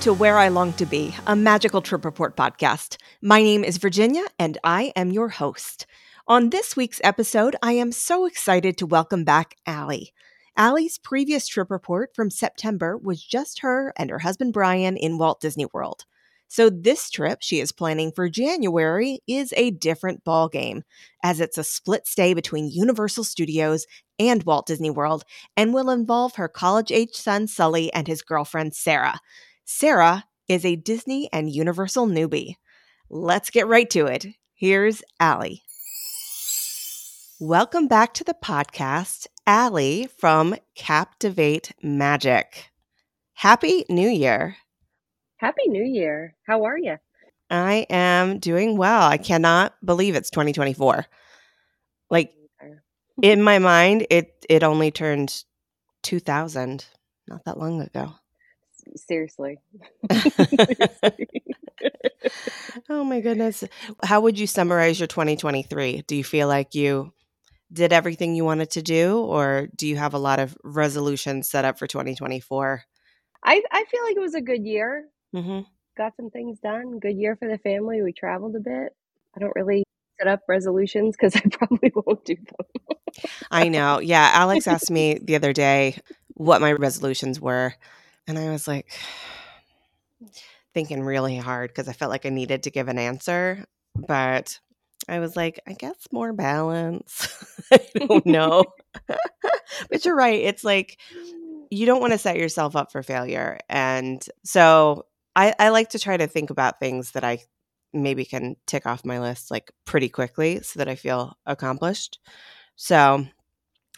to Where I Long to Be, a magical trip report podcast. My name is Virginia, and I am your host. On this week's episode, I am so excited to welcome back Aly. Aly's previous trip report from September was just her and her husband Brian in Walt Disney World. So this trip she is planning for January is a different ballgame, as it's a split stay between Universal Studios and Walt Disney World, and will involve her college-age son Sully and his girlfriend Sarah. Sarah is a Disney and Universal newbie. Let's get right to it. Here's Aly. Welcome back to the podcast, Aly from Captivate Magic. Happy New Year. Happy New Year. How are you? I am doing well. I cannot believe it's 2024. Like in my mind, it it only turned 2000 not that long ago. Seriously. oh my goodness. How would you summarize your 2023? Do you feel like you did everything you wanted to do or do you have a lot of resolutions set up for 2024? I I feel like it was a good year. Mhm. Got some things done. Good year for the family. We traveled a bit. I don't really set up resolutions because I probably won't do them. I know. Yeah. Alex asked me the other day what my resolutions were. And I was like, thinking really hard because I felt like I needed to give an answer. But I was like, I guess more balance. I don't know. but you're right. It's like mm. you don't want to set yourself up for failure. And so I, I like to try to think about things that I maybe can tick off my list like pretty quickly so that I feel accomplished. So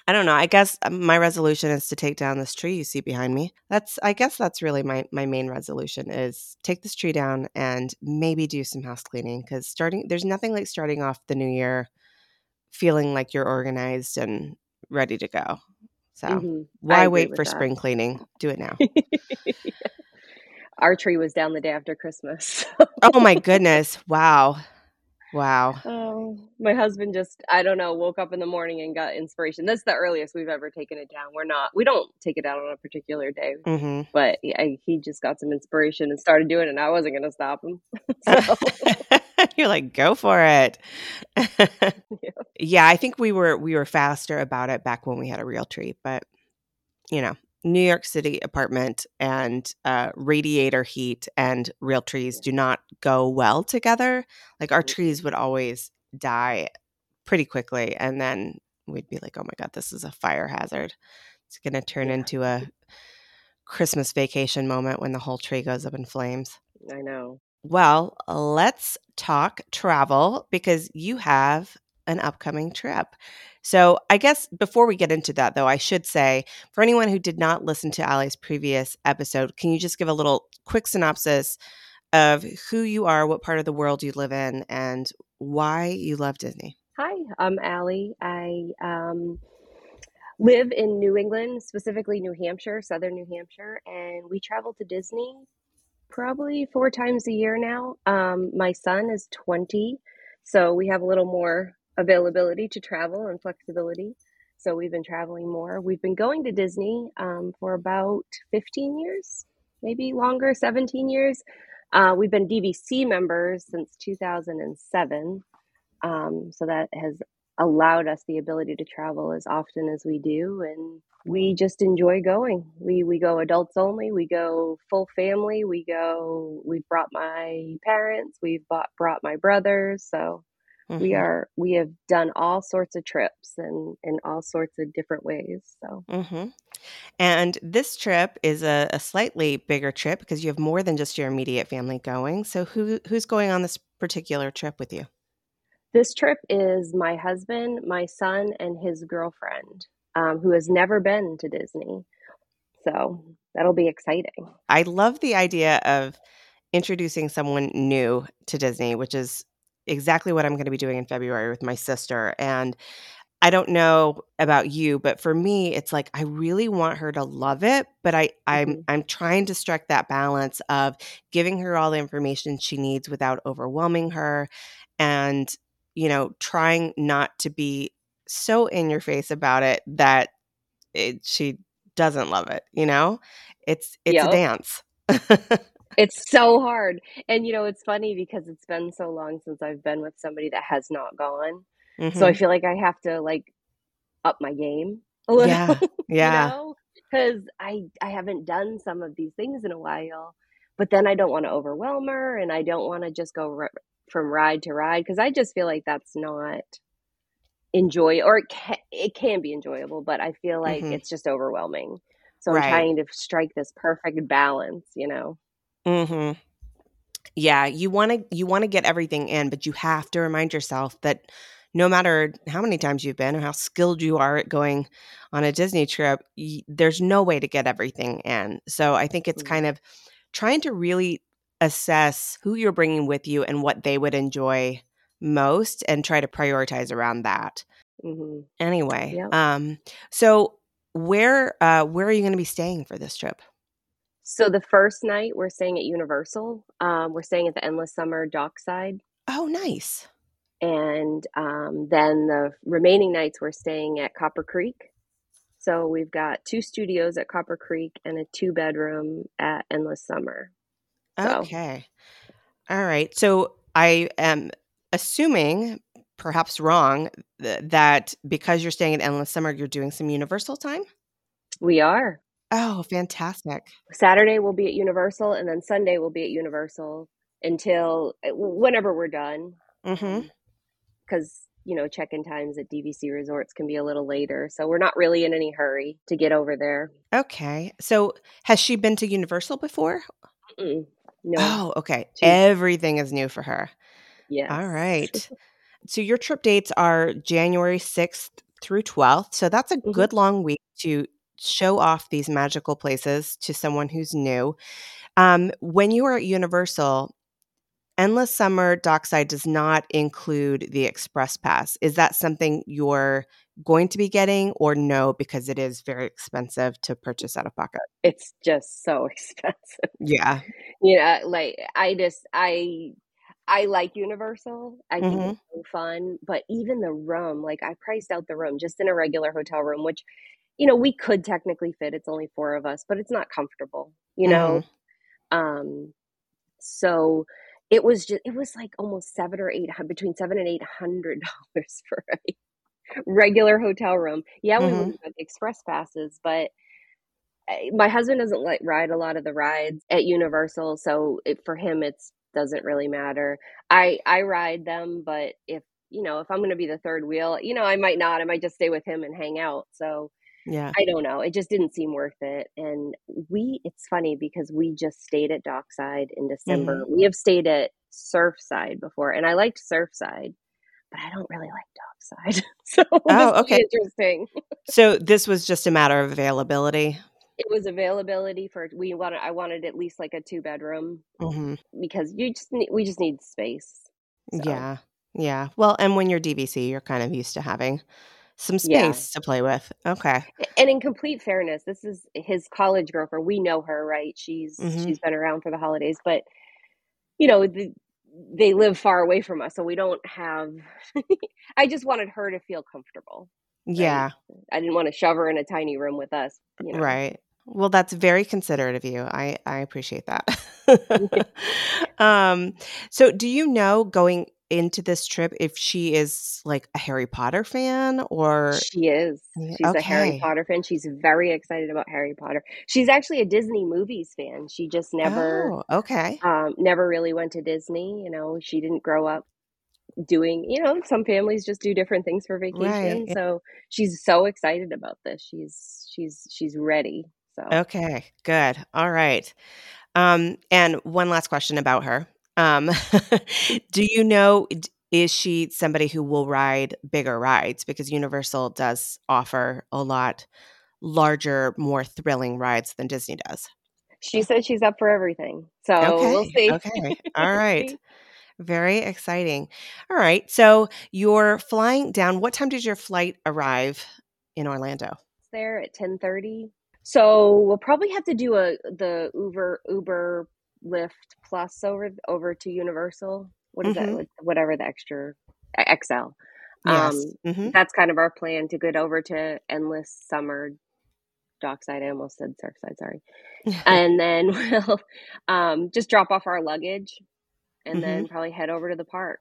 I don't know. I guess um, my resolution is to take down this tree you see behind me. That's I guess that's really my my main resolution is take this tree down and maybe do some house cleaning cuz starting there's nothing like starting off the new year feeling like you're organized and ready to go. So, Mhm. Why wait for that. spring cleaning? Do it now. Our tree was down the day after Christmas. oh my goodness. Wow. Wow. Oh, my husband just, I don't know, woke up in the morning and got inspiration. That's the earliest we've ever taken it down. We're not, we don't take it down on a particular day, Mhm. but he, I, he just got some inspiration and started doing it, and I wasn't going to stop him. so, You're like, go for it. yeah, I think we were we were faster about it back when we had a real tree, but you know, New York City apartment and uh, radiator heat and real trees do not go well together. Like our trees would always die pretty quickly, and then we'd be like, "Oh my god, this is a fire hazard." It's going to turn Yeah. into a Christmas vacation moment when the whole tree goes up in flames. I know. Well, let's talk travel because you have an upcoming trip. So, I guess before we get into that, though, I should say for anyone who did not listen to Aly's previous episode, can you just give a little quick synopsis of who you are, what part of the world you live in, and why you love Disney? Hi, I'm Aly. I um, live in New England, specifically New Hampshire, southern New Hampshire, and we travel to Disney probably four times a year now. Um, my son is 20, so we have a little more availability to travel and flexibility. So we've been traveling more. We've been going to Disney um, for about 15 years, maybe longer, 17 years. Uh, we've been DVC members since 2007. Um, so that has allowed us the ability to travel as often as we do and we just enjoy going we we go adults only we go full family we go we've brought my parents we've bought, brought my brothers so we Mhm. are we have done all sorts of trips and in all sorts of different ways so hmm And this trip is a, a slightly bigger trip because you have more than just your immediate family going. So, who who's going on this particular trip with you? this trip is my husband my son and his girlfriend um, who has never been to disney so that'll be exciting I love the idea of introducing someone new to Disney, which is exactly what I'm going to be doing in February with my sister. And I don't know about you, but for me, it's like I really want her to love it, but I I'm Mhm. I'm trying to strike that balance of giving her all the information she needs without overwhelming her and you know, trying not to be so in your face about it that it, she doesn't love it, you know? It's it's a dance. It's so hard. And you know, it's funny because it's been so long since I've been with somebody that has not gone. So I Mhm. feel like I have to like up my game a little, Yeah. you Yeah. know, because I I haven't done some of these things in a while. But then I don't want to overwhelm her, and I don't want to just go r- from ride to ride because I just feel like that's not enjoy or it can, it can be enjoyable, but I feel like Mhm. it's just overwhelming. So I'm trying to strike this perfect balance, you know. Mhm. Yeah, you wanna you wanna get everything in, but you have to remind yourself that no matter how many times you've been or how skilled you are at going on a Disney trip, y there's no way to get everything in. So I think it's Mm-hmm. kind of trying to really assess who you're bringing with you and what they would enjoy most and try to prioritize around that. Mm-hmm. Anyway, Yep. um, so where, uh, where are you gonna be staying for this trip? So the first night we're staying at Universal. Um, we're staying at the Endless Summer Dockside, Oh, nice. and um, then the remaining nights we're staying at Copper Creek. So we've got two studios at Copper Creek and a two bedroom at Endless Summer. So Okay. All right. So I am assuming, perhaps wrong, th- that because you're staying at Endless Summer, you're doing some Universal time? we are. Oh, fantastic. Saturday we'll be at Universal, and then Sunday we'll be at Universal until uh, whenever we're done. Because you know check-in times at DVC resorts can be a little later, so we're not really in any hurry to get over there. Okay. So has she been to Universal before? Mm-mm. No, Oh, okay. she's Everything is new for her. Yeah. All right. So your trip dates are January 6th through 12th. So that's a Mhm. good long week to show off these magical places to someone who's new. Um, when you are at Universal, Endless Summer Dockside does not include the Express Pass. Is that something you're going to be getting or no, because it is very expensive to purchase out of pocket? It's just so expensive. Yeah. You know, like I just I I like Universal. I think Mhm. it's so fun, but even the room, like I priced out the room just in a regular hotel room, which you know we could technically fit. It's only four of us, but it's not comfortable. You know, Mhm. um, so it was just it was like almost seven or eight between seven and eight hundred dollars for a regular hotel room. Yeah, we Mhm. wouldn't express passes, but uh, my husband doesn't like ride a lot of the rides at Universal, so it, for him it's doesn't really matter. I I ride them, but if you know if I'm going to be the third wheel, you know I might not. I might just stay with him and hang out. So Yeah. I don't know. It just didn't seem worth it. And we it's funny because we just stayed at Dockside in December. Mhm. We have stayed at Surfside before, and I liked Surfside, but I don't really like Dockside. so Oh, okay. interesting. So this was just a matter of availability? It was availability for we wanted I wanted at least like a two bedroom Mhm. because you just need, we just need space. So, Yeah. Yeah. Well, and when you're DVC, you're kind of used to having some yeah. space to play with. Okay. And in complete fairness, this is his college girlfriend. We know her, right? She's Mhm. she's been around for the holidays, but you know, the, they live far away from us, so we don't have I just wanted her to feel comfortable, right? Yeah. I didn't want to shove her in a tiny room with us, you know. Right. Well, that's very considerate of you. I I appreciate that. um, so do you know going into this trip if she is like a Harry Potter fan or She is. Yeah, She's a Harry. Potter fan. She's very excited about Harry Potter. She's actually a Disney movies fan. She just never Oh, okay. um never really went to Disney, you know. She didn't grow up doing, you know, some families just do different things for vacation. yeah. So she's so excited about this. She's she's she's ready. So Okay, good. All right. Um, and one last question about her. Um, do you know, is she somebody who will ride bigger rides? Because Universal does offer a lot larger, more thrilling rides than Disney does. she said she's up for everything. So we'll Okay. see. Okay. All We'll right. Very exciting. All right. So you're flying down. What time did your flight arrive in Orlando? there at 10:30. So we'll probably have to do a the Uber Uber Lyft Plus over over to Universal. What is that? Mm-hmm. What- Whatever the extra XL. Yes. Um, Mm-hmm. that's kind of our plan to get over to Endless Summer Dockside. I almost said Surfside, sorry. and then we'll um, just drop off our luggage and mm-hmm. then probably head over to the park.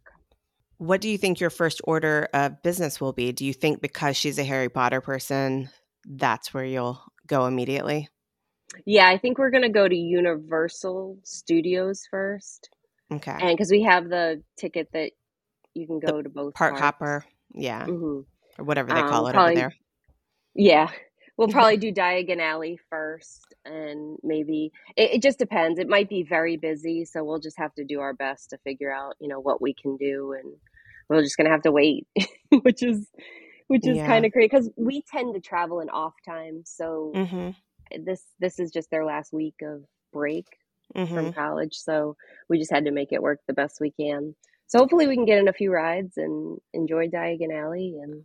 What do you think your first order of business will be? Do you think because she's a Harry Potter person, that's where you'll go immediately? Yeah, I think we're going to go to Universal Studios first. Okay. And because we have the ticket that you can go the to both park parks. hopper, yeah, mm-hmm. or whatever they call um, it probably, over there. Yeah, we'll probably do Diagon Alley first, and maybe it, it, just depends. It might be very busy, so we'll just have to do our best to figure out, you know, what we can do, and we're just gonna have to wait, which is which is yeah. kind of crazy because we tend to travel in off time, so mm-hmm. This this is just their last week of break mm-hmm. from college, so we just had to make it work the best we can. So hopefully we can get in a few rides and enjoy Diagon Alley and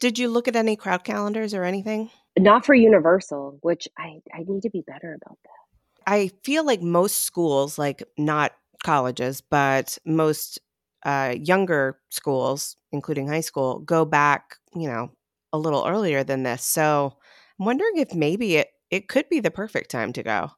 did you look at any crowd calendars or anything? Not for Universal, which I, I need to be better about that. I feel like most schools, like not colleges, but most uh, younger schools, including high school, go back, you know, a little earlier than this. So I'm wondering if maybe it, it could be the perfect time to go.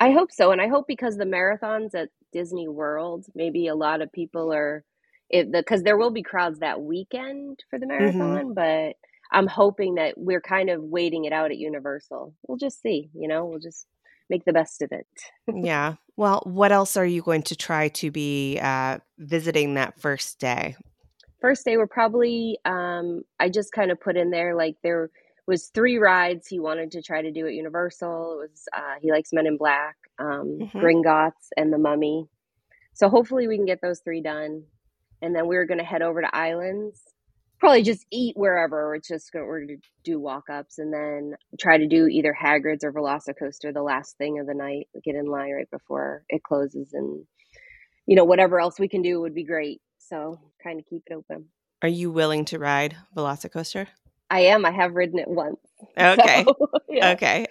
I hope so. And I hope because the marathons at Disney World, maybe a lot of people are if the because there will be crowds that weekend for the mm-hmm. marathon, mm-hmm. but I'm hoping that we're kind of waiting it out at Universal. We'll just see, you know, we'll just make the best of it. yeah. Well, what else are you going to try to be uh, visiting that first day? First day, we're probably, um, I just kind of put in there like there was three rides. He wanted to try to do at Universal. It was, uh, he likes Men in Black, um, mm-hmm. Gringotts, and The Mummy. So hopefully we can get those three done. And then we're going to head over to islands. Probably just eat wherever. It's just gonna, we're going to do walk-ups and then try to do either hagrid's or velocicoaster the last thing of the night get in line right before it closes and you know whatever else we can do would be great. So kind of keep it open. Are you willing to ride velocicoaster i am i have ridden it once okay so, yeah. okay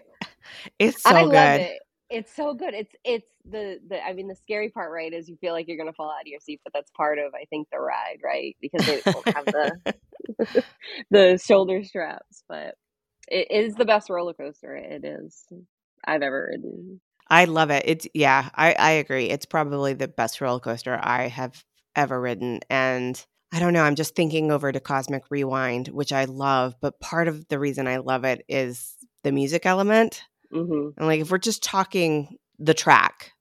it's so I good love it it's so good. It's it's the the I mean the scary part right is you feel like you're gonna fall out of your seat, but that's part of I think the ride, right? Because they don't have the the shoulder straps, but it is the best roller coaster it is I've ever ridden. I love it. It's yeah, I I agree. It's probably the best roller coaster I have ever ridden and I don't know, I'm just thinking over to Cosmic Rewind, which I love, but part of the reason I love it is the music element. Mm-hmm. And like if we're just talking the track,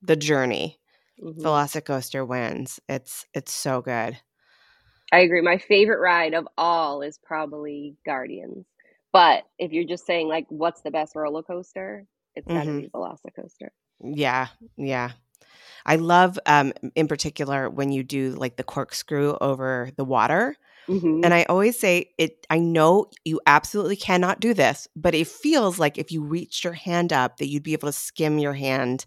the journey, mm-hmm. Velocicoaster wins. It's it's so good. I agree. My favorite ride of all is probably Guardians. But if you're just saying like what's the best roller coaster, it's gotta mm-hmm. be Velocicoaster. Yeah, yeah. I love um in particular when you do like the corkscrew over the water Mm-hmm. And I always say it I know you absolutely cannot do this, but it feels like if you reached your hand up that you'd be able to skim your hand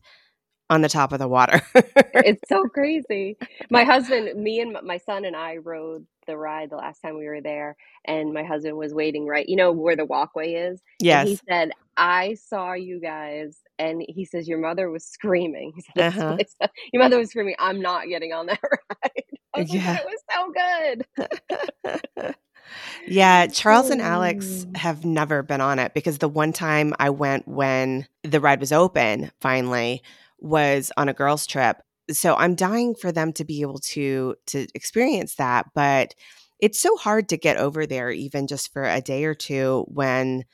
on the top of the water. it's so crazy. My husband, me and my son and I rode the ride the last time we were there and my husband was waiting right, you know where the walkway is? Yes. he said, "I saw you guys." And he says your mother was screaming. Said, uh-huh. Your mother was screaming, "I'm not getting on that ride." yeah. Like, it was so good. yeah, Charles and Alex have never been on it because the one time I went when the ride was open finally was on a girls trip. So I'm dying for them to be able to to experience that, but it's so hard to get over there even just for a day or two when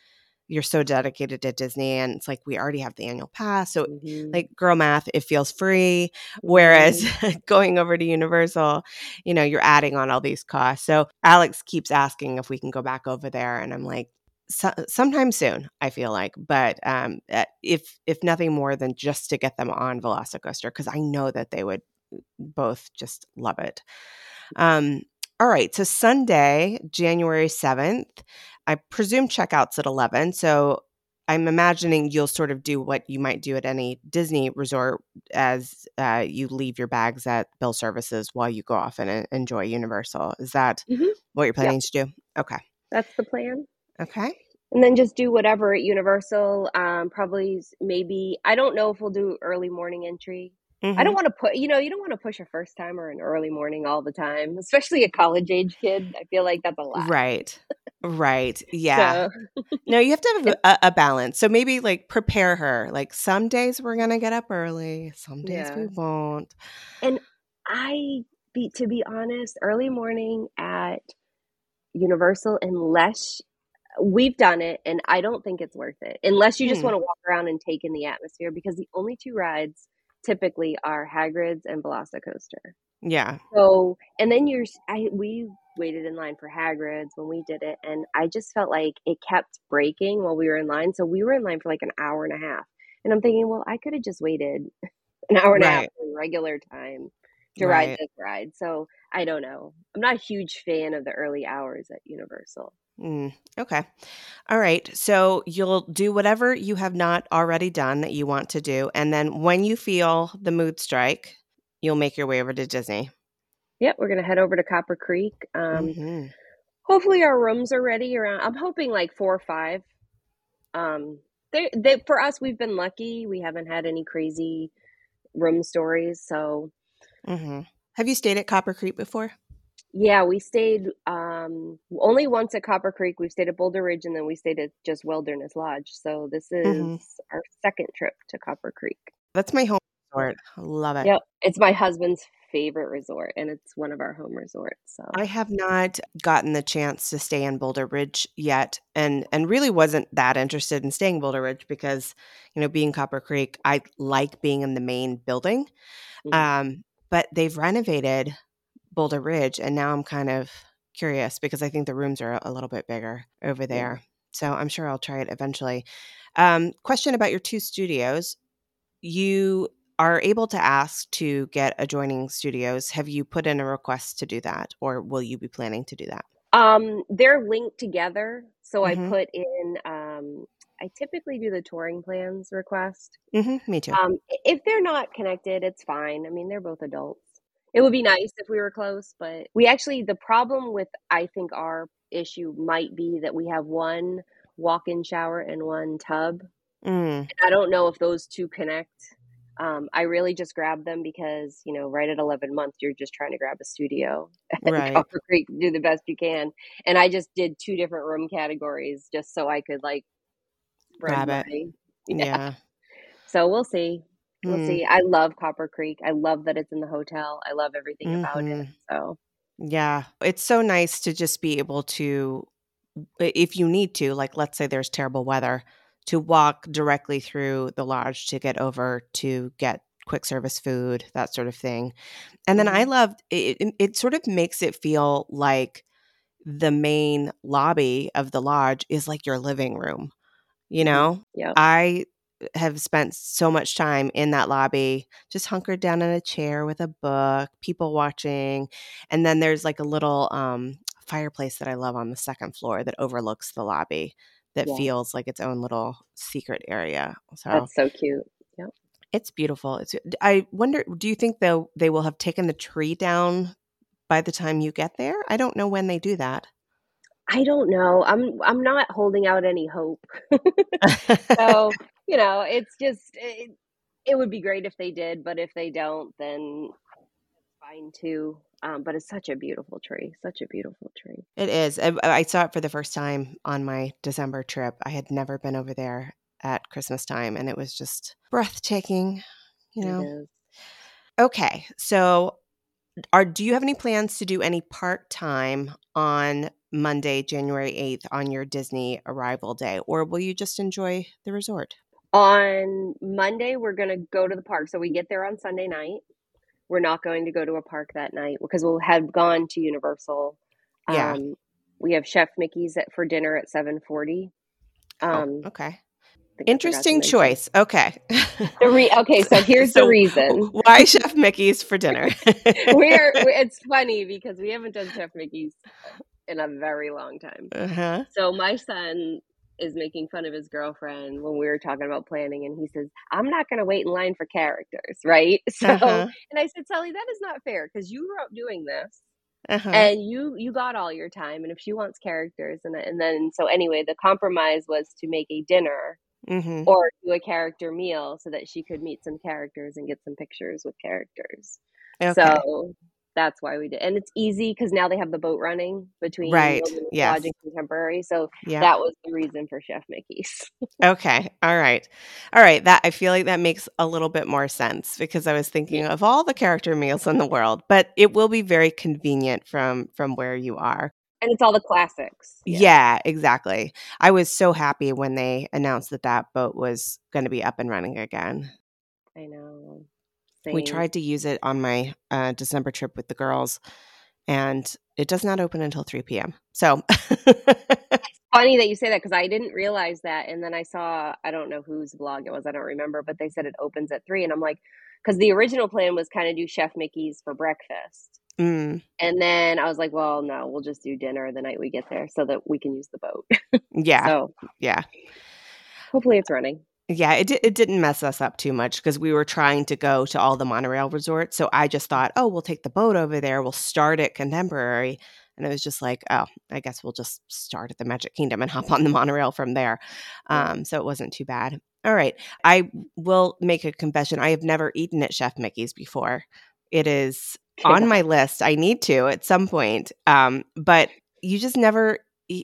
you're so dedicated to Disney and it's like we already have the annual pass. So mm-hmm. like girl math, it feels free. Whereas mm-hmm. going over to Universal, you know, you're adding on all these costs. So Alex keeps asking if we can go back over there. And I'm like, so, sometime soon, I feel like. But um, eh, if if nothing more than just to get them on Velocicoaster, because I know that they would both just love it. Um, all right, so Sunday, January 7th, I presume checkouts at 11. So I'm imagining you'll sort of do what you might do at any Disney resort as uh, you leave your bags at Bell Services while you go off and uh, enjoy Universal. Is that mm-hmm. what you're planning to do? Okay. That's the plan. Okay. And then just do whatever at Universal. Um, probably, maybe, I don't know if we'll do early morning entry. Mm-hmm. I don't want to put, you know, you don't want to push a first timer in early morning all the time, especially a college age kid. I feel like that's a lot. Right. Right. Yeah. So No, you have to have a, a balance. So maybe like prepare her. Like some days we're gonna get up early, some days we won't. And I be to be honest, early morning at Universal, unless we've done it, and I don't think it's worth it. Unless you just Hmm. want to walk around and take in the atmosphere, because the only two rides typically are Hagrid's and Velocicoaster. Yeah. So, and then you're, I, we waited in line for Hagrid's when we did it, and I just felt like it kept breaking while we were in line. So we were in line for like an hour and a half. And I'm thinking, well, I could have just waited an hour and a half in regular time to ride this ride. So I don't know. I'm not a huge fan of the early hours at Universal. Mm, okay. All right. So you'll do whatever you have not already done that you want to do. And then when you feel the mood strike, you'll make your way over to Disney. Yep, we're gonna head over to Copper Creek. Um, hmm hopefully our rooms are ready around. I'm hoping like four or five. Um, they, they for us, we've been lucky. We haven't had any crazy room stories. So hmm Have you stayed at Copper Creek before? Yeah, we stayed um only once at Copper Creek. We've stayed at Boulder Ridge, and then we stayed at just Wilderness Lodge. So this is hmm our second trip to Copper Creek. That's my home resort. Love it. Yep, it's my husband's favorite resort, and it's one of our home resorts. So I have not gotten the chance to stay in Boulder Ridge yet and and really wasn't that interested in staying Boulder Ridge because you know being Copper Creek I like being in the main building mhm. um but they've renovated Boulder Ridge and now I'm kind of curious because I think the rooms are a little bit bigger over yeah. there so I'm sure I'll try it eventually um question about your two studios you are able to ask to get adjoining studios. Have you put in a request to do that, or will you be planning to do that? Um, they're linked together. So I Mm-hmm. put in, um, I typically do the touring plans request. Mm-hmm. Me too. Um, if they're not connected, it's fine. I mean, they're both adults. It would be nice if we were close, but we actually, the problem with, I think, our issue might be that we have one walk in shower and one tub. Mm, And I don't know if those two connect. Um, I really just grabbed them because, you know, right at 11 months, you're just trying to grab a studio at right. Copper Creek, do the best you can. And I just did two different room categories just so I could like Grab it. yeah. Yeah. So we'll see. We'll Mm, see. I love Copper Creek. I love that it's in the hotel. I love everything about it. hmm So, Yeah. It's so nice to just be able to, if you need to, like let's say there's terrible weather, to walk directly through the lodge to get over to get quick service food, that sort of thing. And then I mhm. love it, it, sort of makes it feel like the main lobby of the lodge is like your living room. You Mhm. know, Yep. I have spent so much time in that lobby, just hunkered down in a chair with a book, people watching. And then there's like a little um, fireplace that I love on the second floor that overlooks the lobby that Yeah. feels like its own little secret area. So That's so cute. Yep. it's beautiful. It's I wonder, do you think though they will have taken the tree down by the time you get there? I don't know when they do that. I don't know. I'm I'm not holding out any hope. so, you know, it's just it, it would be great if they did, but if they don't, then fine too. Um, but it's such a beautiful tree, such a beautiful tree. It is. I, I saw it for the first time on my December trip. I had never been over there at Christmas time, and it was just breathtaking. You know. is. Okay, so are do you have any plans to do any part time on Monday, January eighth, on your Disney arrival day, or will you just enjoy the resort? On Monday, we're gonna go to the park. So we get there on Sunday night. We're not going to go to a park that night because we'll have gone to Universal. Yeah. Um, we have Chef Mickey's at, for dinner at seven forty. Oh, Um, okay. I think I forgot to Interesting choice. Okay. The re- okay, so here's the reason. Why Chef Mickey's for dinner? We're it's funny because we haven't done Chef Mickey's in a very long time. uh-huh. So my son is making fun of his girlfriend when we were talking about planning and he says, I'm not gonna wait in line for characters, right? So Uh-huh. and I said, Sally, that is not fair because you grew up doing this Uh-huh. and you you got all your time and if she wants characters and and then so anyway the compromise was to make a dinner hmm or do a character meal so that she could meet some characters and get some pictures with characters. Okay. So that's why we did. And it's easy because now they have the boat running between Right. yeah Contemporary. So Yeah. that was the reason for Chef Mickey's. Okay. All right. All right. That I feel like that makes a little bit more sense because I was thinking of all the character meals in the world, but it will be very convenient from from where you are. and it's all the classics. Yeah, exactly. I was so happy when they announced that that boat was going to be up and running again. I know. We tried to use it on my uh, December trip with the girls, and it does not open until 3 p.m. So, Funny that you say that because I didn't realize that. And then I saw, I don't know whose blog it was, I don't remember, but they said it opens at three. And I'm like, because the original plan was kind of do Chef Mickey's for breakfast. mm, And then I was like, well, no, we'll just do dinner the night we get there so that we can use the boat. yeah, So yeah. hopefully it's running. Yeah, it, di- it didn't mess us up too much because we were trying to go to all the monorail resorts. So I just thought, oh, we'll take the boat over there. We'll start at Contemporary. And it was just like, oh, I guess we'll just start at the Magic Kingdom and hop on the monorail from there. Um, so it wasn't too bad. All right. I will make a confession. I have never eaten at Chef Mickey's before. It is on my list. I need to at some point. Um, but you just never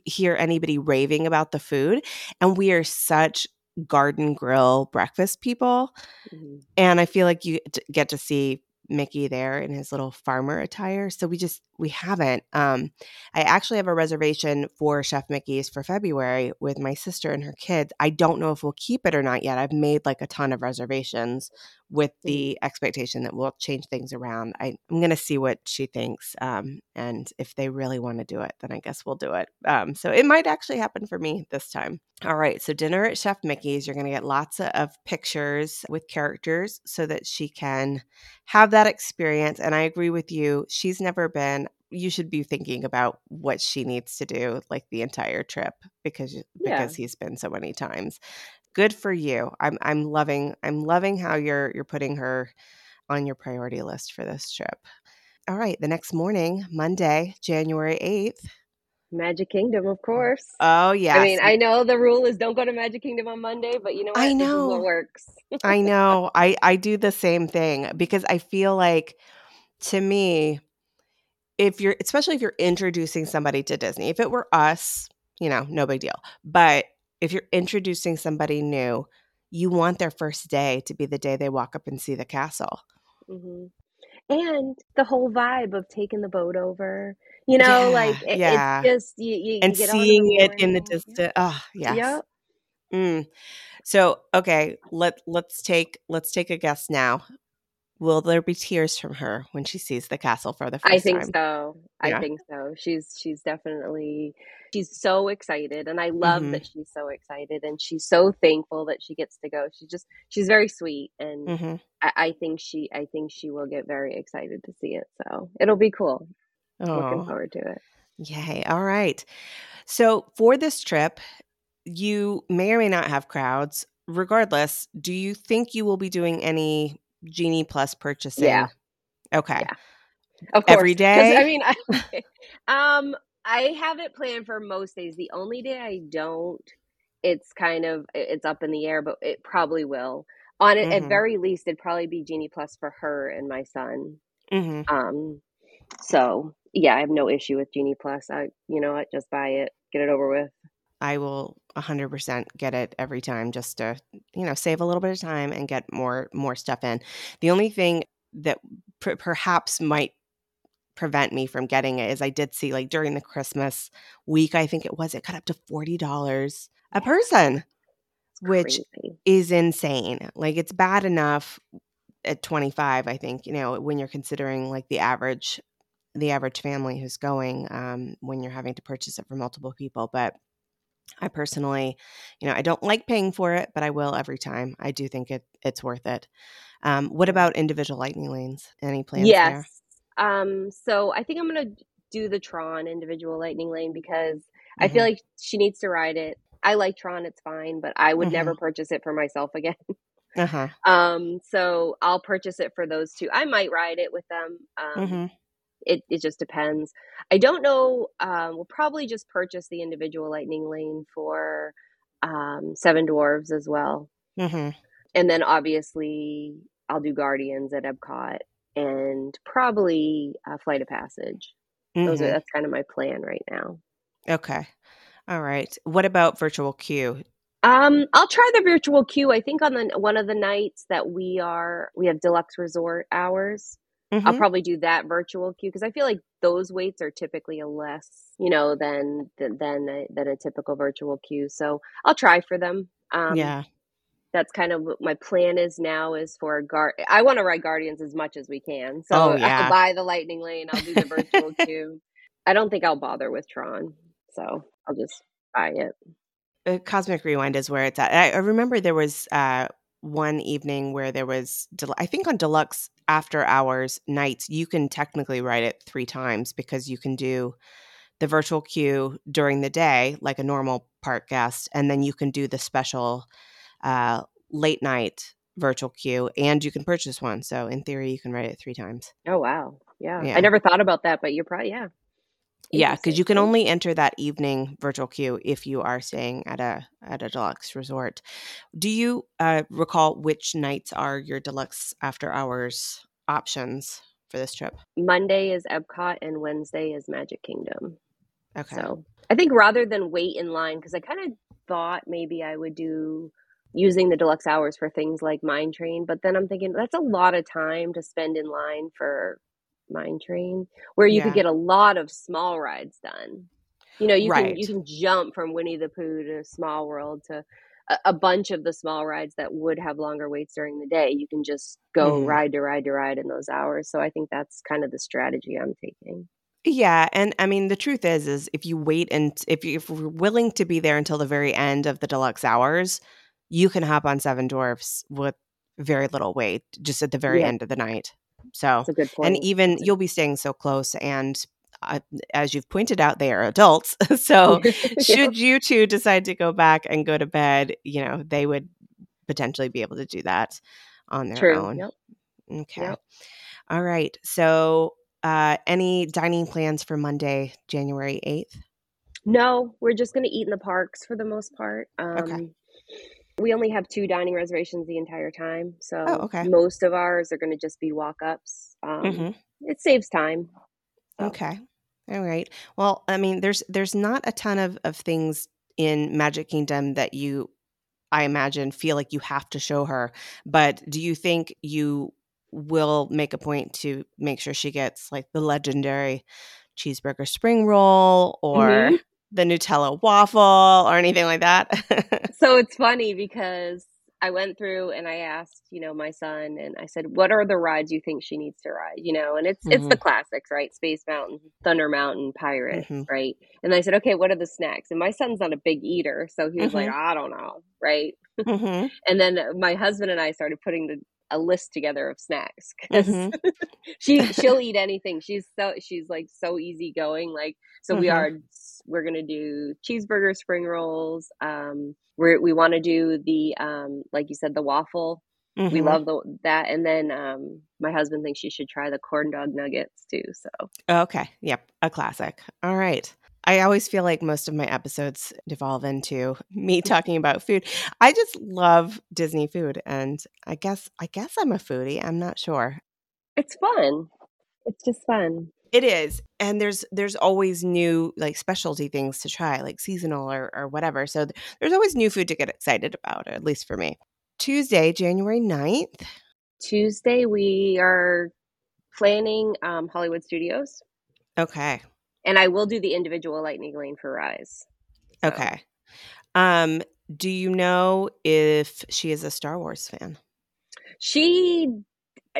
hear anybody raving about the food. And we are such garden grill breakfast people. Mhm. And I feel like you get to see Mickey there in his little farmer attire. So we just we haven't. Um, I actually have a reservation for Chef Mickey's for February with my sister and her kids. I don't know if we'll keep it or not yet. I've made like a ton of reservations with the expectation that we'll change things around. I, I'm going to see what she thinks, um, and if they really want to do it, then I guess we'll do it. Um, so it might actually happen for me this time. All right, so dinner at Chef Mickey's. You're going to get lots of, pictures with characters so that she can have that experience. And I agree with you. She's never been. You should be thinking about what she needs to do, like the entire trip, because Yeah. because he's been so many times. Good for you. I'm I'm loving I'm loving how you're you're putting her on your priority list for this trip. All right, the next morning, Monday, January 8th. Magic Kingdom, of course. Oh, yes. I mean, I know the rule is don't go to Magic Kingdom on Monday, but you know what? I know. what works. I know. I I do the same thing because I feel like to me if you're especially if you're introducing somebody to Disney. If it were us, you know, no big deal. But if you're introducing somebody new, you want their first day to be the day they walk up and see the castle. hmm And the whole vibe of taking the boat over, you know, Yeah, like it, yeah. it's just you, you, And you seeing it in the distance. Oh, yes. Yep. Mm. So, okay, let let's take let's take a guess now. Will there be tears from her when she sees the castle for the first time? I think time? so. I think so. She's she's definitely she's so excited and I love Mhm. that she's so excited and she's so thankful that she gets to go. She's just she's very sweet and hmm I, I think she I think she will get very excited to see it. So it'll be cool. Looking Oh, forward to it. yay! All right. So for this trip, you may or may not have crowds. Regardless, do you think you will be doing any Genie Plus purchasing? Yeah. Okay. Yeah. Of course. Every day? I mean, I, um, I have it planned for most days. The only day I don't, it's kind of it's up in the air, but it probably will. On it, at very least, it'd probably be Genie Plus for her and my son. hmm Um, so yeah, I have no issue with Genie Plus. I, you know what, just buy it, get it over with. I will 100% get it every time just to, you know, save a little bit of time and get more more stuff in. The only thing that per- perhaps might prevent me from getting it is I did see like during the Christmas week, I think it was, it got up to $40 a person, which is insane. Like it's bad enough at 25, I think, you know, when you're considering like the average the average family who's going um, when you're having to purchase it for multiple people. But I personally, you know, I don't like paying for it, but I will every time. I do think it it's worth it. Um, what about individual lightning lanes? Any plans there? Yes. Um, so I think I'm gonna do the Tron individual lightning lane because I feel Mhm. like she needs to ride it. I like Tron, it's fine, but I would never Mhm. purchase it for myself again. Uh-huh. Um, so I'll purchase it for those two. I might ride it with them. Um, hmm it, it just depends. I don't know. Um, we'll probably just purchase the individual lightning lane for um, Seven Dwarves as well. hmm And then obviously I'll do Guardians at Epcot and probably a flight of passage. Those are Mhm. that's kind of my plan right now. Okay. All right. What about virtual queue? Um, I'll try the virtual queue. I think on the one of the nights that we are we have deluxe resort hours. I'll Mhm. probably do that virtual queue because I feel like those waits are typically a less, you know, than than than a, than a typical virtual queue. So I'll try for them. Um, Yeah. that's kind of what my plan is now is for guard I want to ride Guardians as much as we can. So Oh, I'll yeah. buy the lightning lane, I'll do the virtual queue. I don't think I'll bother with Tron. So I'll just buy it. Uh, Cosmic Rewind is where it's at. I, I remember there was uh, one evening where there was, del- I think on deluxe after hours nights, you can technically write it three times because you can do the virtual queue during the day, like a normal park guest, and then you can do the special uh, late night virtual queue, and you can purchase one. So in theory, you can write it three times. Oh wow. Yeah. Yeah. I never thought about that, but you're probably yeah. Yeah, because you can only enter that evening virtual queue if you are staying at a at a deluxe resort. Do you uh, recall which nights are your deluxe after hours options for this trip? Monday is Epcot and Wednesday is Magic Kingdom. Okay. So I think rather than wait in line, because I kind of thought maybe I would do using the deluxe hours for things like Mine Train, but then I'm thinking that's a lot of time to spend in line for Mine Train, where you Yeah. could get a lot of small rides done. You know, you can you can jump from Winnie the Pooh to Small World to a, a bunch of the small rides that would have longer waits during the day. You can just go Mhm. ride to ride to ride in those hours. So I think that's kind of the strategy I'm taking. Yeah, and I mean the truth is, is if you wait and if you if you're willing to be there until the very end of the deluxe hours, you can hop on Seven Dwarfs with very little wait, just at the very Yeah. end of the night. So That's a good point. and even you'll be staying so close and uh, as you've pointed out they are adults so Yeah. should you two decide to go back and go to bed you know they would potentially be able to do that on their True. own Yep. okay Yep. all right so uh any dining plans for monday january 8th No, we're just going to eat in the parks for the most part. Um, Okay. We only have two dining reservations the entire time, so Oh, okay. most of ours are going to just be walk ups. Um, Mhm. It saves time. So, Okay. All right. Well, I mean, there's there's not a ton of of things in Magic Kingdom that you, I imagine, feel like you have to show her. But do you think you will make a point to make sure she gets like the legendary cheeseburger spring roll or Mhm. The Nutella waffle or anything like that? So it's funny because I went through and I asked, you know, my son and I said, "What are the rides you think she needs to ride?" You know, and it's it's the classics, right? Space Mountain, Thunder Mountain, Pirates, Mhm. right? And I said, "Okay, what are the snacks?" And my son's not a big eater, so he was like, Mhm. "I don't know," right? hmm And then my husband and I started putting the, a list together of snacks 'cause Mhm. she she'll eat anything. She's so she's like so easy-going. Like so we Mhm. are we're gonna do cheeseburger spring rolls. Um, we we want to do the um like you said the waffle. We Mhm. love the that, and then um my husband thinks she should try the corn dog nuggets too. So Okay. Yep. A classic. All right. I always feel like most of my episodes devolve into me talking about food. I just love Disney food and I guess I guess I'm a foodie. I'm not sure. it's fun. It's just fun. It is. And there's there's always new like specialty things to try, like seasonal or or whatever. So th- there's always new food to get excited about, at least for me. Tuesday, January 9th. Tuesday we are planning um, Hollywood Studios. Okay. And I will do the individual lightning lane for Rise. So, Okay. Um do you know if she is a Star Wars fan? She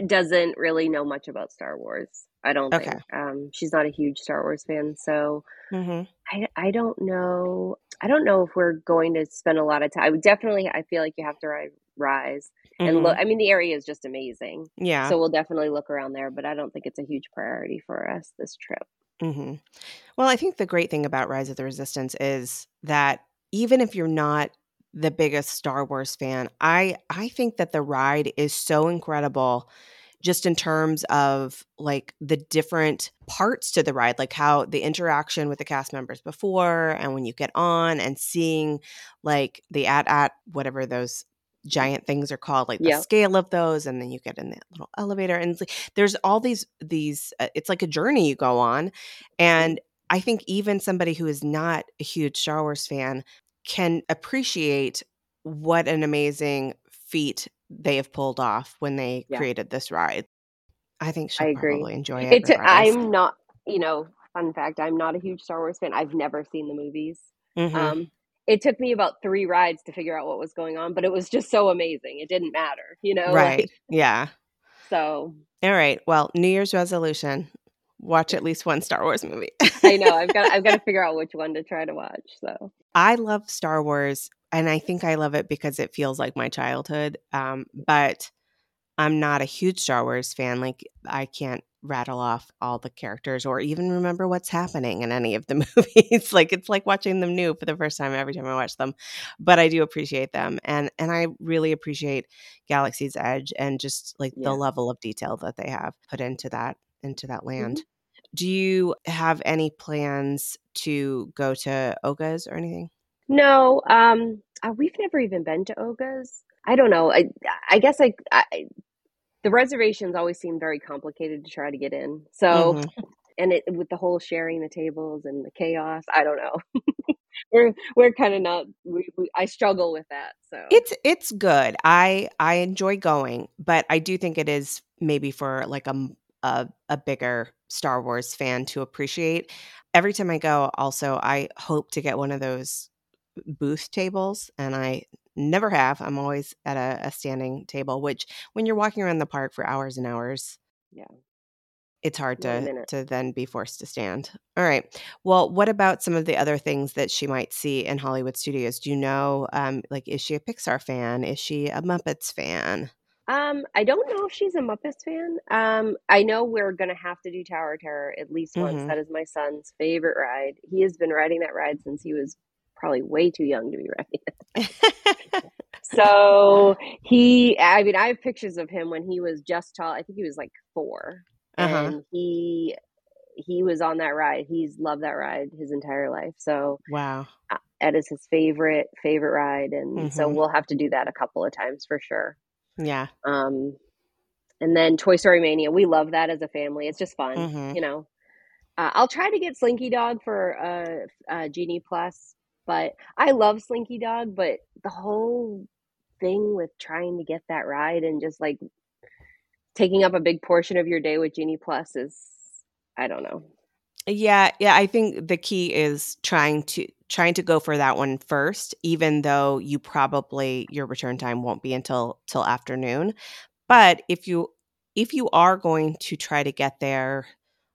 doesn't really know much about Star Wars. I don't Okay. think. Um, she's not a huge Star Wars fan, so Mhm. I I don't know. I don't know if we're going to spend a lot of time. I would definitely. I feel like you have to ride Rise and Mhm. look. I mean, the area is just amazing, Yeah. so we'll definitely look around there. But I don't think it's a huge priority for us this trip. Hmm Well, I think the great thing about Rise of the Resistance is that even if you're not the biggest Star Wars fan, I I think that the ride is so incredible just in terms of like the different parts to the ride, like how the interaction with the cast members before and when you get on and seeing like the at at whatever those giant things are called, like the Yeah. scale of those, and then you get in that little elevator, and there's all these these. Uh, it's like a journey you go on, and I think even somebody who is not a huge Star Wars fan can appreciate what an amazing feat they have pulled off when they Yeah. created this ride. I think she'll I agree. probably enjoy it. It's. I'm not, you know, fun fact, I'm not a huge Star Wars fan. I've never seen the movies. Mhm. Um, it took me about three rides to figure out what was going on, but it was just so amazing. It didn't matter, you know. right. Like, Yeah. so All right. Well, New Year's resolution: watch at least one Star Wars movie. I know I've got I've got to figure out which one to try to watch. So I love Star Wars, and I think I love it because it feels like my childhood. Um, but I'm not a huge Star Wars fan. Like I can't rattle off all the characters or even remember what's happening in any of the movies. like it's like watching them new for the first time every time I watch them. But I do appreciate them, and and I really appreciate Galaxy's Edge and just like Yeah. the level of detail that they have put into that into that land. Mm-hmm. Do you have any plans to go to Oga's or anything? no, um, uh, we've never even been to Oga's. I don't know. I I guess I, I the reservations always seem very complicated to try to get in. So Mhm. and it with the whole sharing the tables and the chaos, I don't know. we're we're kind of not. We, we I struggle with that. So It's it's good. I I enjoy going, but I do think it is maybe for like a a bigger Star Wars fan to appreciate. Every time I go, also I hope to get one of those booth tables, and I never have. I'm always at a, a standing table, which when you're walking around the park for hours and hours, yeah. it's hard to to then be forced to stand. All right. Well, what about some of the other things that she might see in Hollywood studios? Do you know um like is she a Pixar fan? Is she a Muppets fan? Um, I don't know if she's a Muppets fan. Um, I know we're gonna have to do Tower Terror at least once. Mhm. That is my son's favorite ride. He has been riding that ride since he was probably way too young to be riding it. So he, I mean, I have pictures of him when he was just tall. I think he was like 4 Uh-huh. and he he was on that ride. He's loved that ride his entire life. So wow. uh, that is his favorite favorite ride, and so Mhm. we'll have to do that a couple of times for sure. Yeah. Um, and then Toy Story Mania, we love that as a family. It's just fun, Mhm. you know. Uh, I'll try to get Slinky Dog for uh, uh, Genie Plus, but I love Slinky Dog. But the whole thing with trying to get that ride and just like taking up a big portion of your day with Genie Plus is, I don't know. Yeah, yeah, I think the key is trying to trying to go for that one first, even though you probably your return time won't be until till afternoon. But if you if you are going to try to get there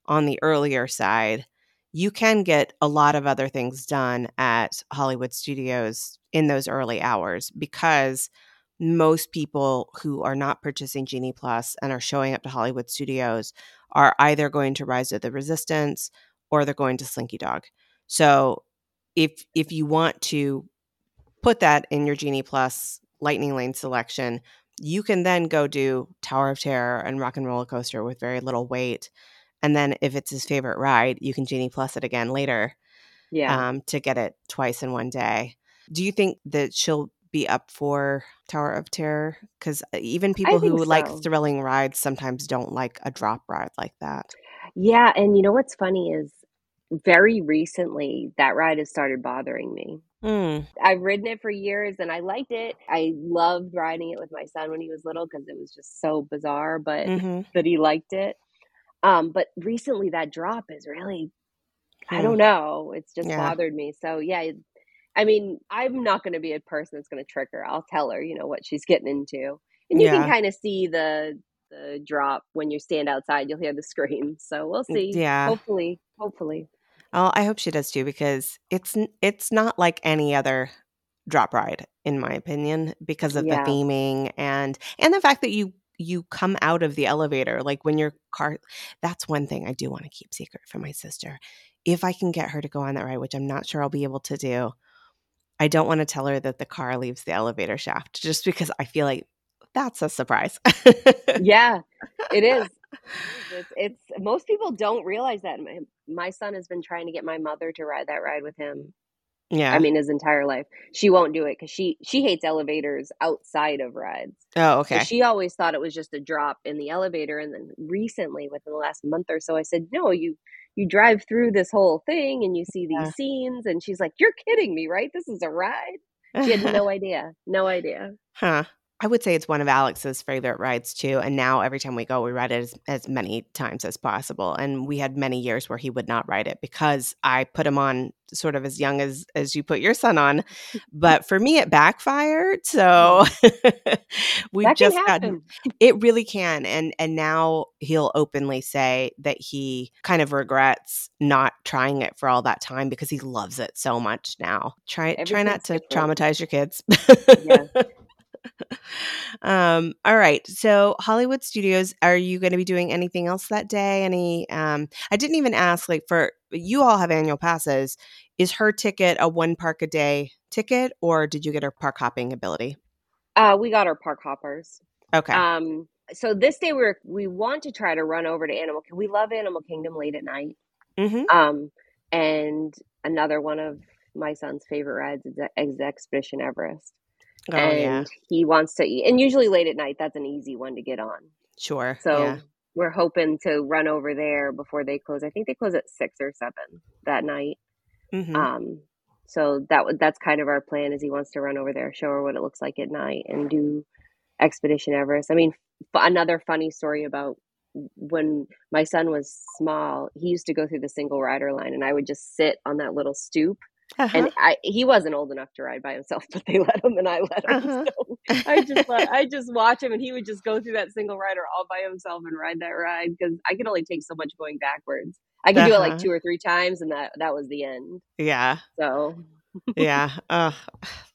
on the earlier side, you can get a lot of other things done at Hollywood Studios in those early hours because most people who are not purchasing Genie Plus and are showing up to Hollywood Studios are either going to Rise of the Resistance or they're going to Slinky Dog. So if if you want to put that in your Genie Plus Lightning Lane selection, you can then go do Tower of Terror and Rock and Roller Coaster with very little wait. And then if it's his favorite ride, you can Genie Plus it again later Yeah. um, to get it twice in one day. Do you think that she'll be up for Tower of Terror? Because even people who think like thrilling rides sometimes don't like a drop ride like that. Yeah, and you know what's funny is very recently that ride has started bothering me. Mm, I've ridden it for years and I liked it. I loved riding it with my son when he was little because it was just so bizarre, but mhm. that he liked it. Um, but recently that drop is really, I Hmm. don't know, it's just Yeah. bothered me. So yeah, I mean, I'm not going to be a person that's going to trick her. I'll tell her, you know, what she's getting into, and you Yeah. can kind of see the the drop when you stand outside. You'll hear the scream. So we'll see. Yeah. Hopefully, hopefully. Oh, I hope she does too because it's it's not like any other drop ride in my opinion because of Yeah. the theming and and the fact that you you come out of the elevator like when your car that's one thing I do want to keep secret from my sister. If I can get her to go on that ride, which I'm not sure I'll be able to do, I don't want to tell her that the car leaves the elevator shaft just because I feel like that's a surprise. Yeah, it is. It's, it's most people don't realize that. My, my son has been trying to get my mother to ride that ride with him Yeah. I mean, his entire life. She won't do it because she she hates elevators outside of rides. oh, So okay. she always thought it was just a drop in the elevator. And then recently, within the last month or so, I said, "No, you you drive through this whole thing and you see these Yeah. scenes." And she's like, "You're kidding me, right? This is a ride." She had no idea, no idea. Huh. I would say it's one of Alex's favorite rides too. And now every time we go, we ride it as, as many times as possible. And we had many years where he would not ride it because I put him on sort of as young as as you put your son on. But for me, it backfired. So we just it really can. And and now he'll openly say that he kind of regrets not trying it for all that time because he loves it so much now. Try try not to different. traumatize your kids. Yeah. um all right so hollywood studios are you going to be doing anything else that day any um i didn't even ask like for you all have annual passes is her ticket a one park a day ticket or did you get her park hopping ability Uh, we got our park hoppers. okay Um, so this day we're we want to try to run over to Animal. Kingdom. We love Animal Kingdom late at night. mm-hmm. Um, and another one of my son's favorite rides is, is Expedition Everest, oh and yeah he wants to eat. And usually late at night, that's an easy one to get on. sure So yeah we're hoping to run over there before they close. I think they close at six or seven that night. hmm Um, so that that's kind of our plan. Is he wants to run over there, show her what it looks like at night, and do Expedition Everest. I mean, f- another funny story about when my son was small, he used to go through the single rider line, and I would just sit on that little stoop. Uh-huh. And I he wasn't old enough to ride by himself, but they let him, and I let him. Uh-huh. So I just let, I just watch him, and he would just go through that single rider all by himself and ride that ride because I could only take so much going backwards. I could do it like Uh-huh. two or three times, and that that was the end. yeah So yeah.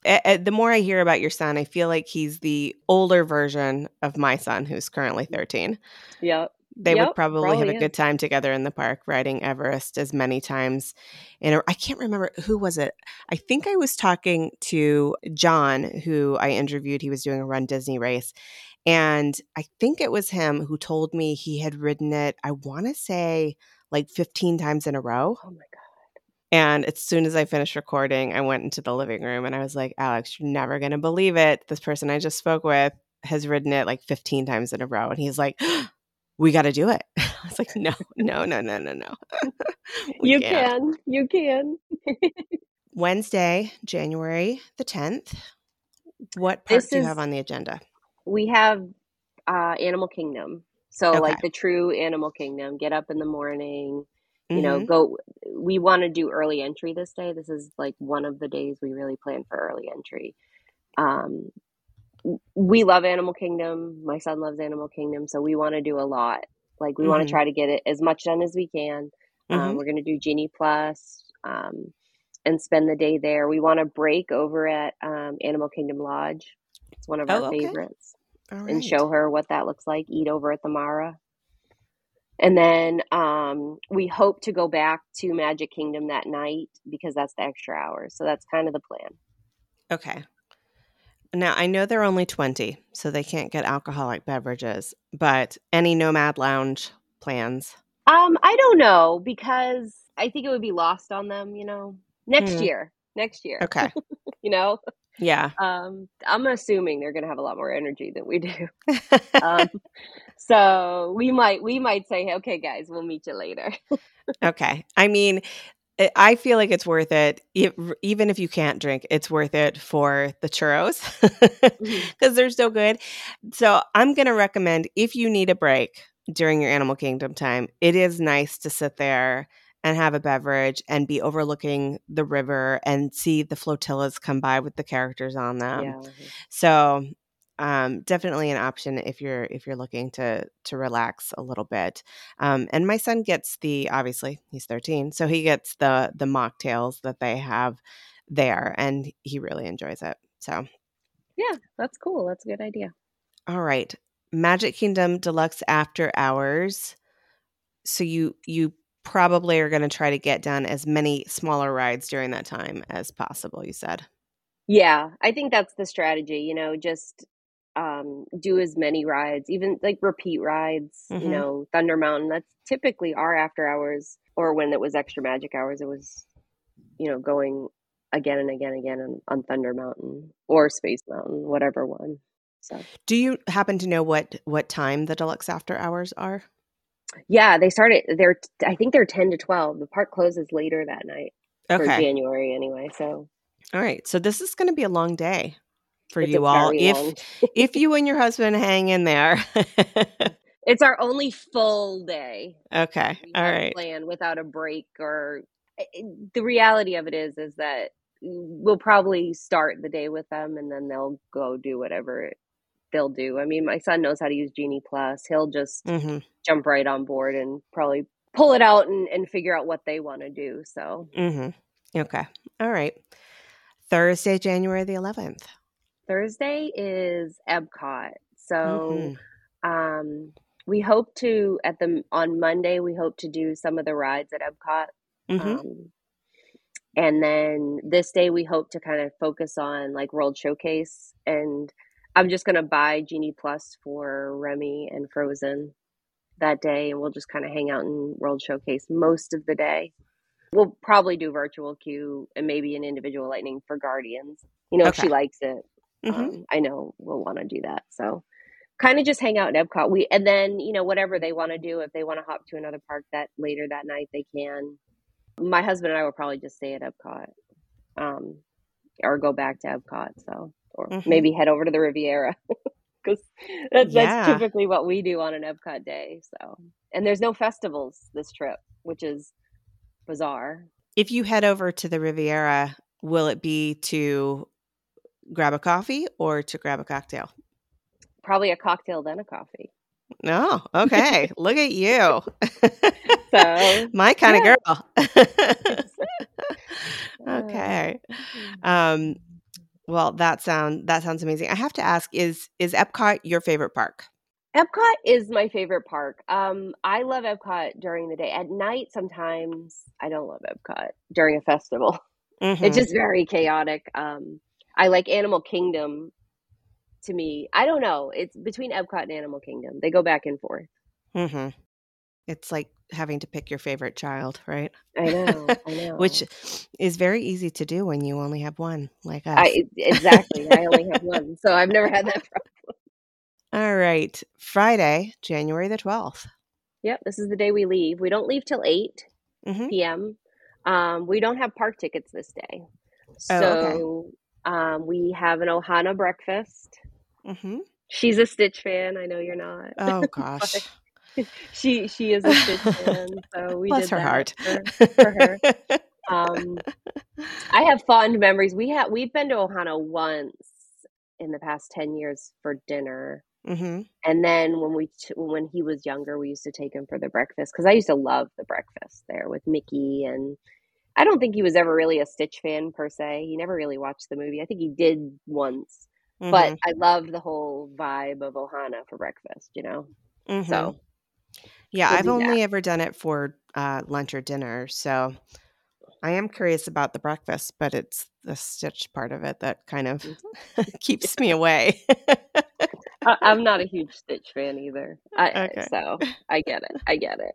Eh, the more I hear about your son, I feel like he's the older version of my son, who's currently 13. Yep. They would Yep, probably, oh, have probably a good time together in the park riding Everest as many times. And I can't remember who was it. I think I was talking to John, who I interviewed. He was doing a Run Disney race. And I think it was him who told me he had ridden it, I want to say like 15 times in a row. Oh my god. And as soon as I finished recording, I went into the living room and I was like, Alex, you're never going to believe it. This person I just spoke with has ridden it like 15 times in a row. And he's like, we got to do it. I was like, no, no, no, no, no, no. You can't. can. You can. Wednesday, January the 10th. What do you have on the agenda? we have uh Animal Kingdom. So Okay. like the true Animal Kingdom, get up in the morning, you know, Mhm. go we want to do early entry this day. This is like one of the days we really plan for early entry. Um we love Animal Kingdom. My son loves Animal Kingdom, so we want to do a lot. Like we want Mhm. to try to get it as much done as we can. Um, Mhm. we're going to do Genie Plus um, and spend the day there. We want to break over at um, Animal Kingdom Lodge. It's one of Oh, our okay. favorites, All and show her what that looks like. Eat over at the Mara. And then um, we hope to go back to Magic Kingdom that night because that's the extra hours. So that's kind of the plan. Okay. Now, I know they're only 20, so they can't get alcoholic beverages, but any Nomad Lounge plans? Um, I don't know because I think it would be lost on them. You know, next Hmm. year, next year. Okay. You know, Yeah. um, I'm assuming they're going to have a lot more energy than we do. Um, so we might we might say, okay, guys, we'll meet you later. okay. I mean, I- I feel like it's worth it. If, even if you can't drink, it's worth it for the churros mm-hmm. because they're so good. So I'm going to recommend if you need a break during your Animal Kingdom time, it is nice to sit there and have a beverage and be overlooking the river and see the flotillas come by with the characters on them. yeah. So um, definitely an option if you're if you're looking to to relax a little bit. Um, and my son gets the obviously he's 13, so he gets the the mocktails that they have there, and he really enjoys it. So Yeah, that's cool. That's a good idea. all right, Magic Kingdom Deluxe After Hours. So you you probably are going to try to get done as many smaller rides during that time as possible. You said. Yeah, I think that's the strategy, you know, just um do as many rides, even like repeat rides, Mhm. you know, Thunder Mountain, that's typically our after hours or when it was extra magic hours, it was you know, going again and again and again on, on Thunder Mountain or Space Mountain, whatever one. So Do you happen to know what what time the deluxe after hours are? yeah, they started. They're I think they're ten to twelve. The park closes later that night for January anyway. So All right. So this is going to be a long day for it's you all. If if you and your husband hang in there. It's our only full day. okay. All have without a break or i- i- the reality of it is is that we'll probably start the day with them and then they'll go do whatever they'll do i mean my son knows how to use genie plus he'll just Mhm. jump right on board and probably pull it out and, and figure out what they want to do so Mhm. Okay. All right. Thursday, January the 11th. Thursday is epcot so Mhm. um we hope to at the on monday we hope to do some of the rides at epcot Mhm. Um, and then this day we hope to kind of focus on like World Showcase. And I'm just going to buy Genie Plus for Remy and Frozen that day. And we'll just kind of hang out in World Showcase most of the day. We'll probably do virtual queue and maybe an individual lightning for Guardians. You know, if she likes it, Mhm. um, I know we'll want to do that. So kind of just hang out at Epcot. We and then you know whatever they want to do. If they want to hop to another park that later that night, they can. My husband and I will probably just stay at Epcot, um, or go back to Epcot. So or Mhm. maybe head over to the Riviera because that's, Yeah. that's typically what we do on an Epcot day. So and there's no festivals this trip, which is bizarre. If you head over to the Riviera, will it be to grab a coffee or to grab a cocktail? Probably a cocktail then a coffee. No. Okay. Look at you. So My kind yeah. of girl. okay. Um well, that sound that sounds amazing. I have to ask is is Epcot your favorite park? Epcot is my favorite park. Um, I love Epcot during the day. At night, sometimes I don't love Epcot during a festival. Mhm. It's just very chaotic. Um, I like Animal Kingdom. To me, I don't know. It's between Epcot and Animal Kingdom. They go back and forth. Mhm. It's like having to pick your favorite child, right? I know. I know. Which is very easy to do when you only have one, like us. I exactly. I only have one, so I've never had that problem. All right. Friday, January the 12th. Yep, this is the day we leave. We don't leave till eight. Mhm. p.m. Um, we don't have park tickets this day. Oh, okay. Um, we have an Ohana breakfast. Mhm. She's a Stitch fan. I know you're not. Oh gosh. she she is a Stitch fan, so we Bless did her that heart. for, for her. Um, I have fond memories. We have we've been to Ohana once in the past ten years for dinner, mhm. and then when we t- when he was younger, we used to take him for the breakfast because I used to love the breakfast there with Mickey and I don't think he was ever really a Stitch fan per se. He never really watched the movie. I think he did once, but Mhm. I loved the whole vibe of Ohana for breakfast. You know, Mhm. so Yeah, we'll I've only that. ever done it for uh, lunch or dinner, so I am curious about the breakfast, but it's the stitch part of it that kind of keeps me away. I, I'm not a huge Stitch fan either. I, Okay. So I get it. I get it.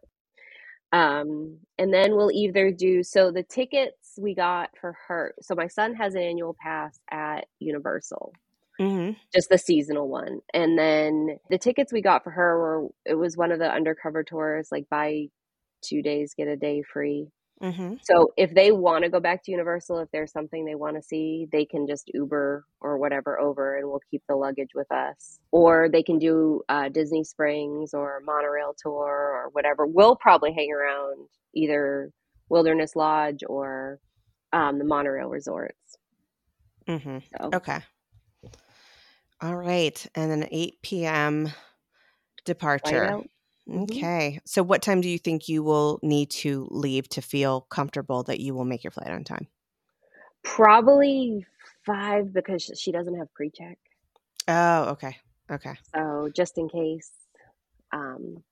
Um, and then we'll either do so the tickets we got for her. So my son has an annual pass at Universal, hmm just the seasonal one. And then the tickets we got for her were it was one of the undercover tours, like buy two days, get a day free. Hmm So if they want to go back to Universal, if there's something they want to see, they can just Uber or whatever over, and we'll keep the luggage with us. Or they can do uh, Disney Springs or monorail tour or whatever. We'll probably hang around either Wilderness Lodge or um, the monorail resorts. hmm So Okay. All right. And then 8 p.m. departure. Mhm. Okay. So, what time do you think you will need to leave to feel comfortable that you will make your flight on time? Probably five because she doesn't have pre-check. Oh, okay. Okay. So just in case, um,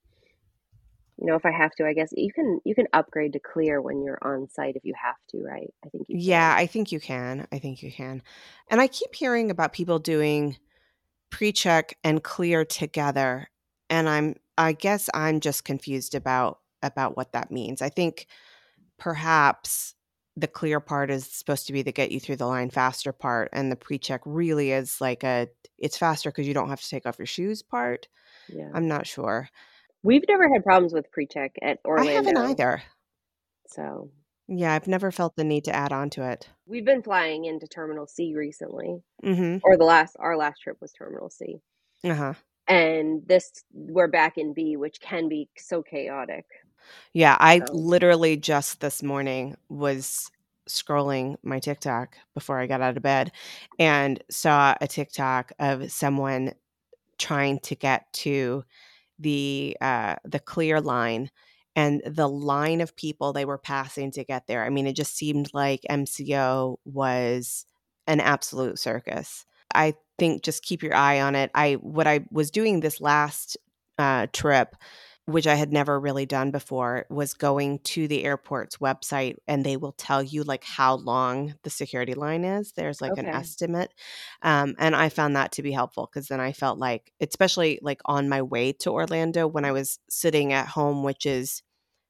you know, if I have to, I guess you can you can upgrade to clear when you're on site if you have to, right? I think you Yeah. I think you can. I think you can. And I keep hearing about people doing pre-check and clear together, and I'm I guess I'm just confused about about what that means. I think perhaps the clear part is supposed to be the get you through the line faster part and the pre-check really is like a it's faster because you don't have to take off your shoes part. Yeah. i'm not sure. We've never had problems with pre-check at Orlando. i haven't either. So yeah i've never felt the need to add on to it. We've been flying into Terminal C recently, mm-hmm. or the last our last trip was Terminal C, uh-huh and this we're back in B, which can be so chaotic. yeah i So literally just this morning was scrolling my tiktok before i got out of bed and saw a tiktok of someone trying to get to the uh the clear line and the line of people they were passing to get there i mean it just seemed like mco was an absolute circus i think just keep your eye on it. I what i was doing this last uh trip which i had never really done before was going to the airport's website and they will tell you like how long the security line is. There's like an estimate um, and I found that to be helpful because then I felt like, especially like on my way to Orlando when I was sitting at home, which is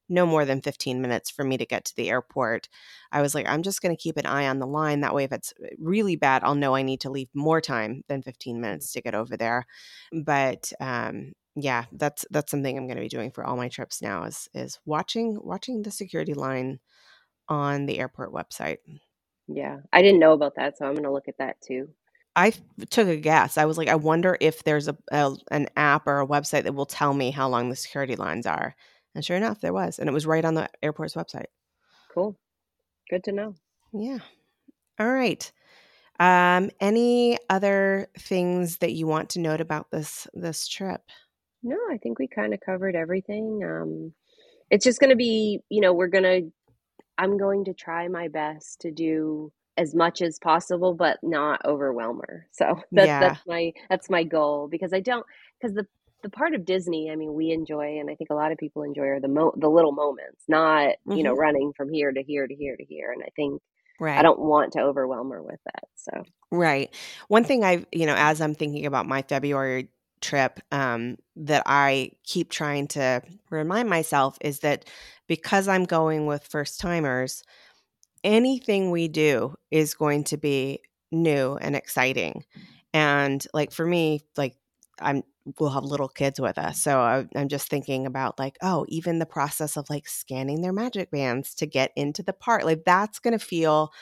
no more than 15 minutes for me to get to the airport, I was like, I'm just going to keep an eye on the line. That way, if it's really bad, I'll know I need to leave more time than 15 minutes to get over there. But um, yeah, that's that's something I'm going to be doing for all my trips now is is watching watching the security line on the airport website. yeah, I didn't know about that, so I'm gonna look at that too. I took a guess. I was like, I wonder if there's a, a an app or a website that will tell me how long the security lines are. And sure enough, there was, and it was right on the airport's website. Cool, good to know. Yeah. All right. Um, any other things that you want to note about this this trip? No, I think we kind of covered everything. Um, it's just gonna be, you know, we're gonna. I'm going to try my best to do as much as possible, but not overwhelm her. So that's Yeah. that's my that's my goal because I don't because the the part of Disney, I mean, we enjoy, and I think a lot of people enjoy, are the mo the little moments, not you know Mhm. running from here to here to here to here. And I think Right. I don't want to overwhelm her with that. So Right. One thing I've, you know, as I'm thinking about my February trip, um, that I keep trying to remind myself is that because I'm going with first timers, anything we do is going to be new and exciting. And like for me, like I'm we'll have little kids with us. So I, I'm just thinking about like, oh, even the process of like scanning their magic bands to get into the park, like that's going to feel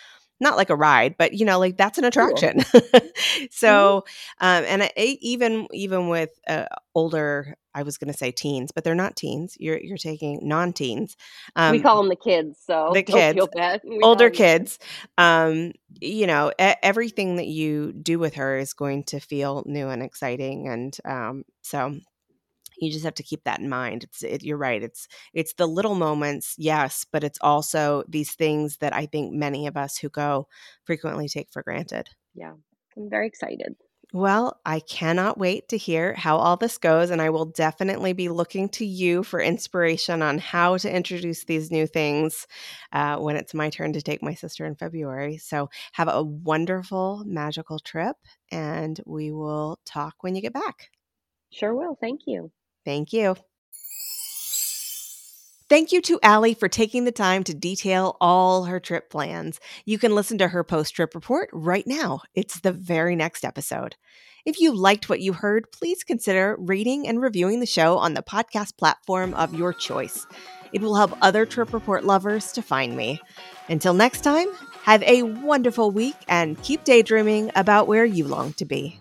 not like a ride, but you know, like that's an attraction. so, um, and I, even even with uh, older, I was going to say teens, but they're not teens. You're you're taking non-teens. Um, we call them the kids. So the kids, bad. We call older kids um you know e- everything that you do with her is going to feel new and exciting and um so you just have to keep that in mind it's it, you're right it's it's the little moments yes but it's also these things that i think many of us who go frequently take for granted Yeah, I'm very excited. Well, I cannot wait to hear how all this goes, and I will definitely be looking to you for inspiration on how to introduce these new things uh, when it's my turn to take my sister in February. So, have a wonderful, magical trip, and we will talk when you get back. Sure will. Thank you. Thank you. Thank you to Aly for taking the time to detail all her trip plans. You can listen to her post trip report right now. It's the very next episode. If you liked what you heard, please consider rating and reviewing the show on the podcast platform of your choice. It will help other trip report lovers to find me. Until next time, have a wonderful week and keep daydreaming about where you long to be.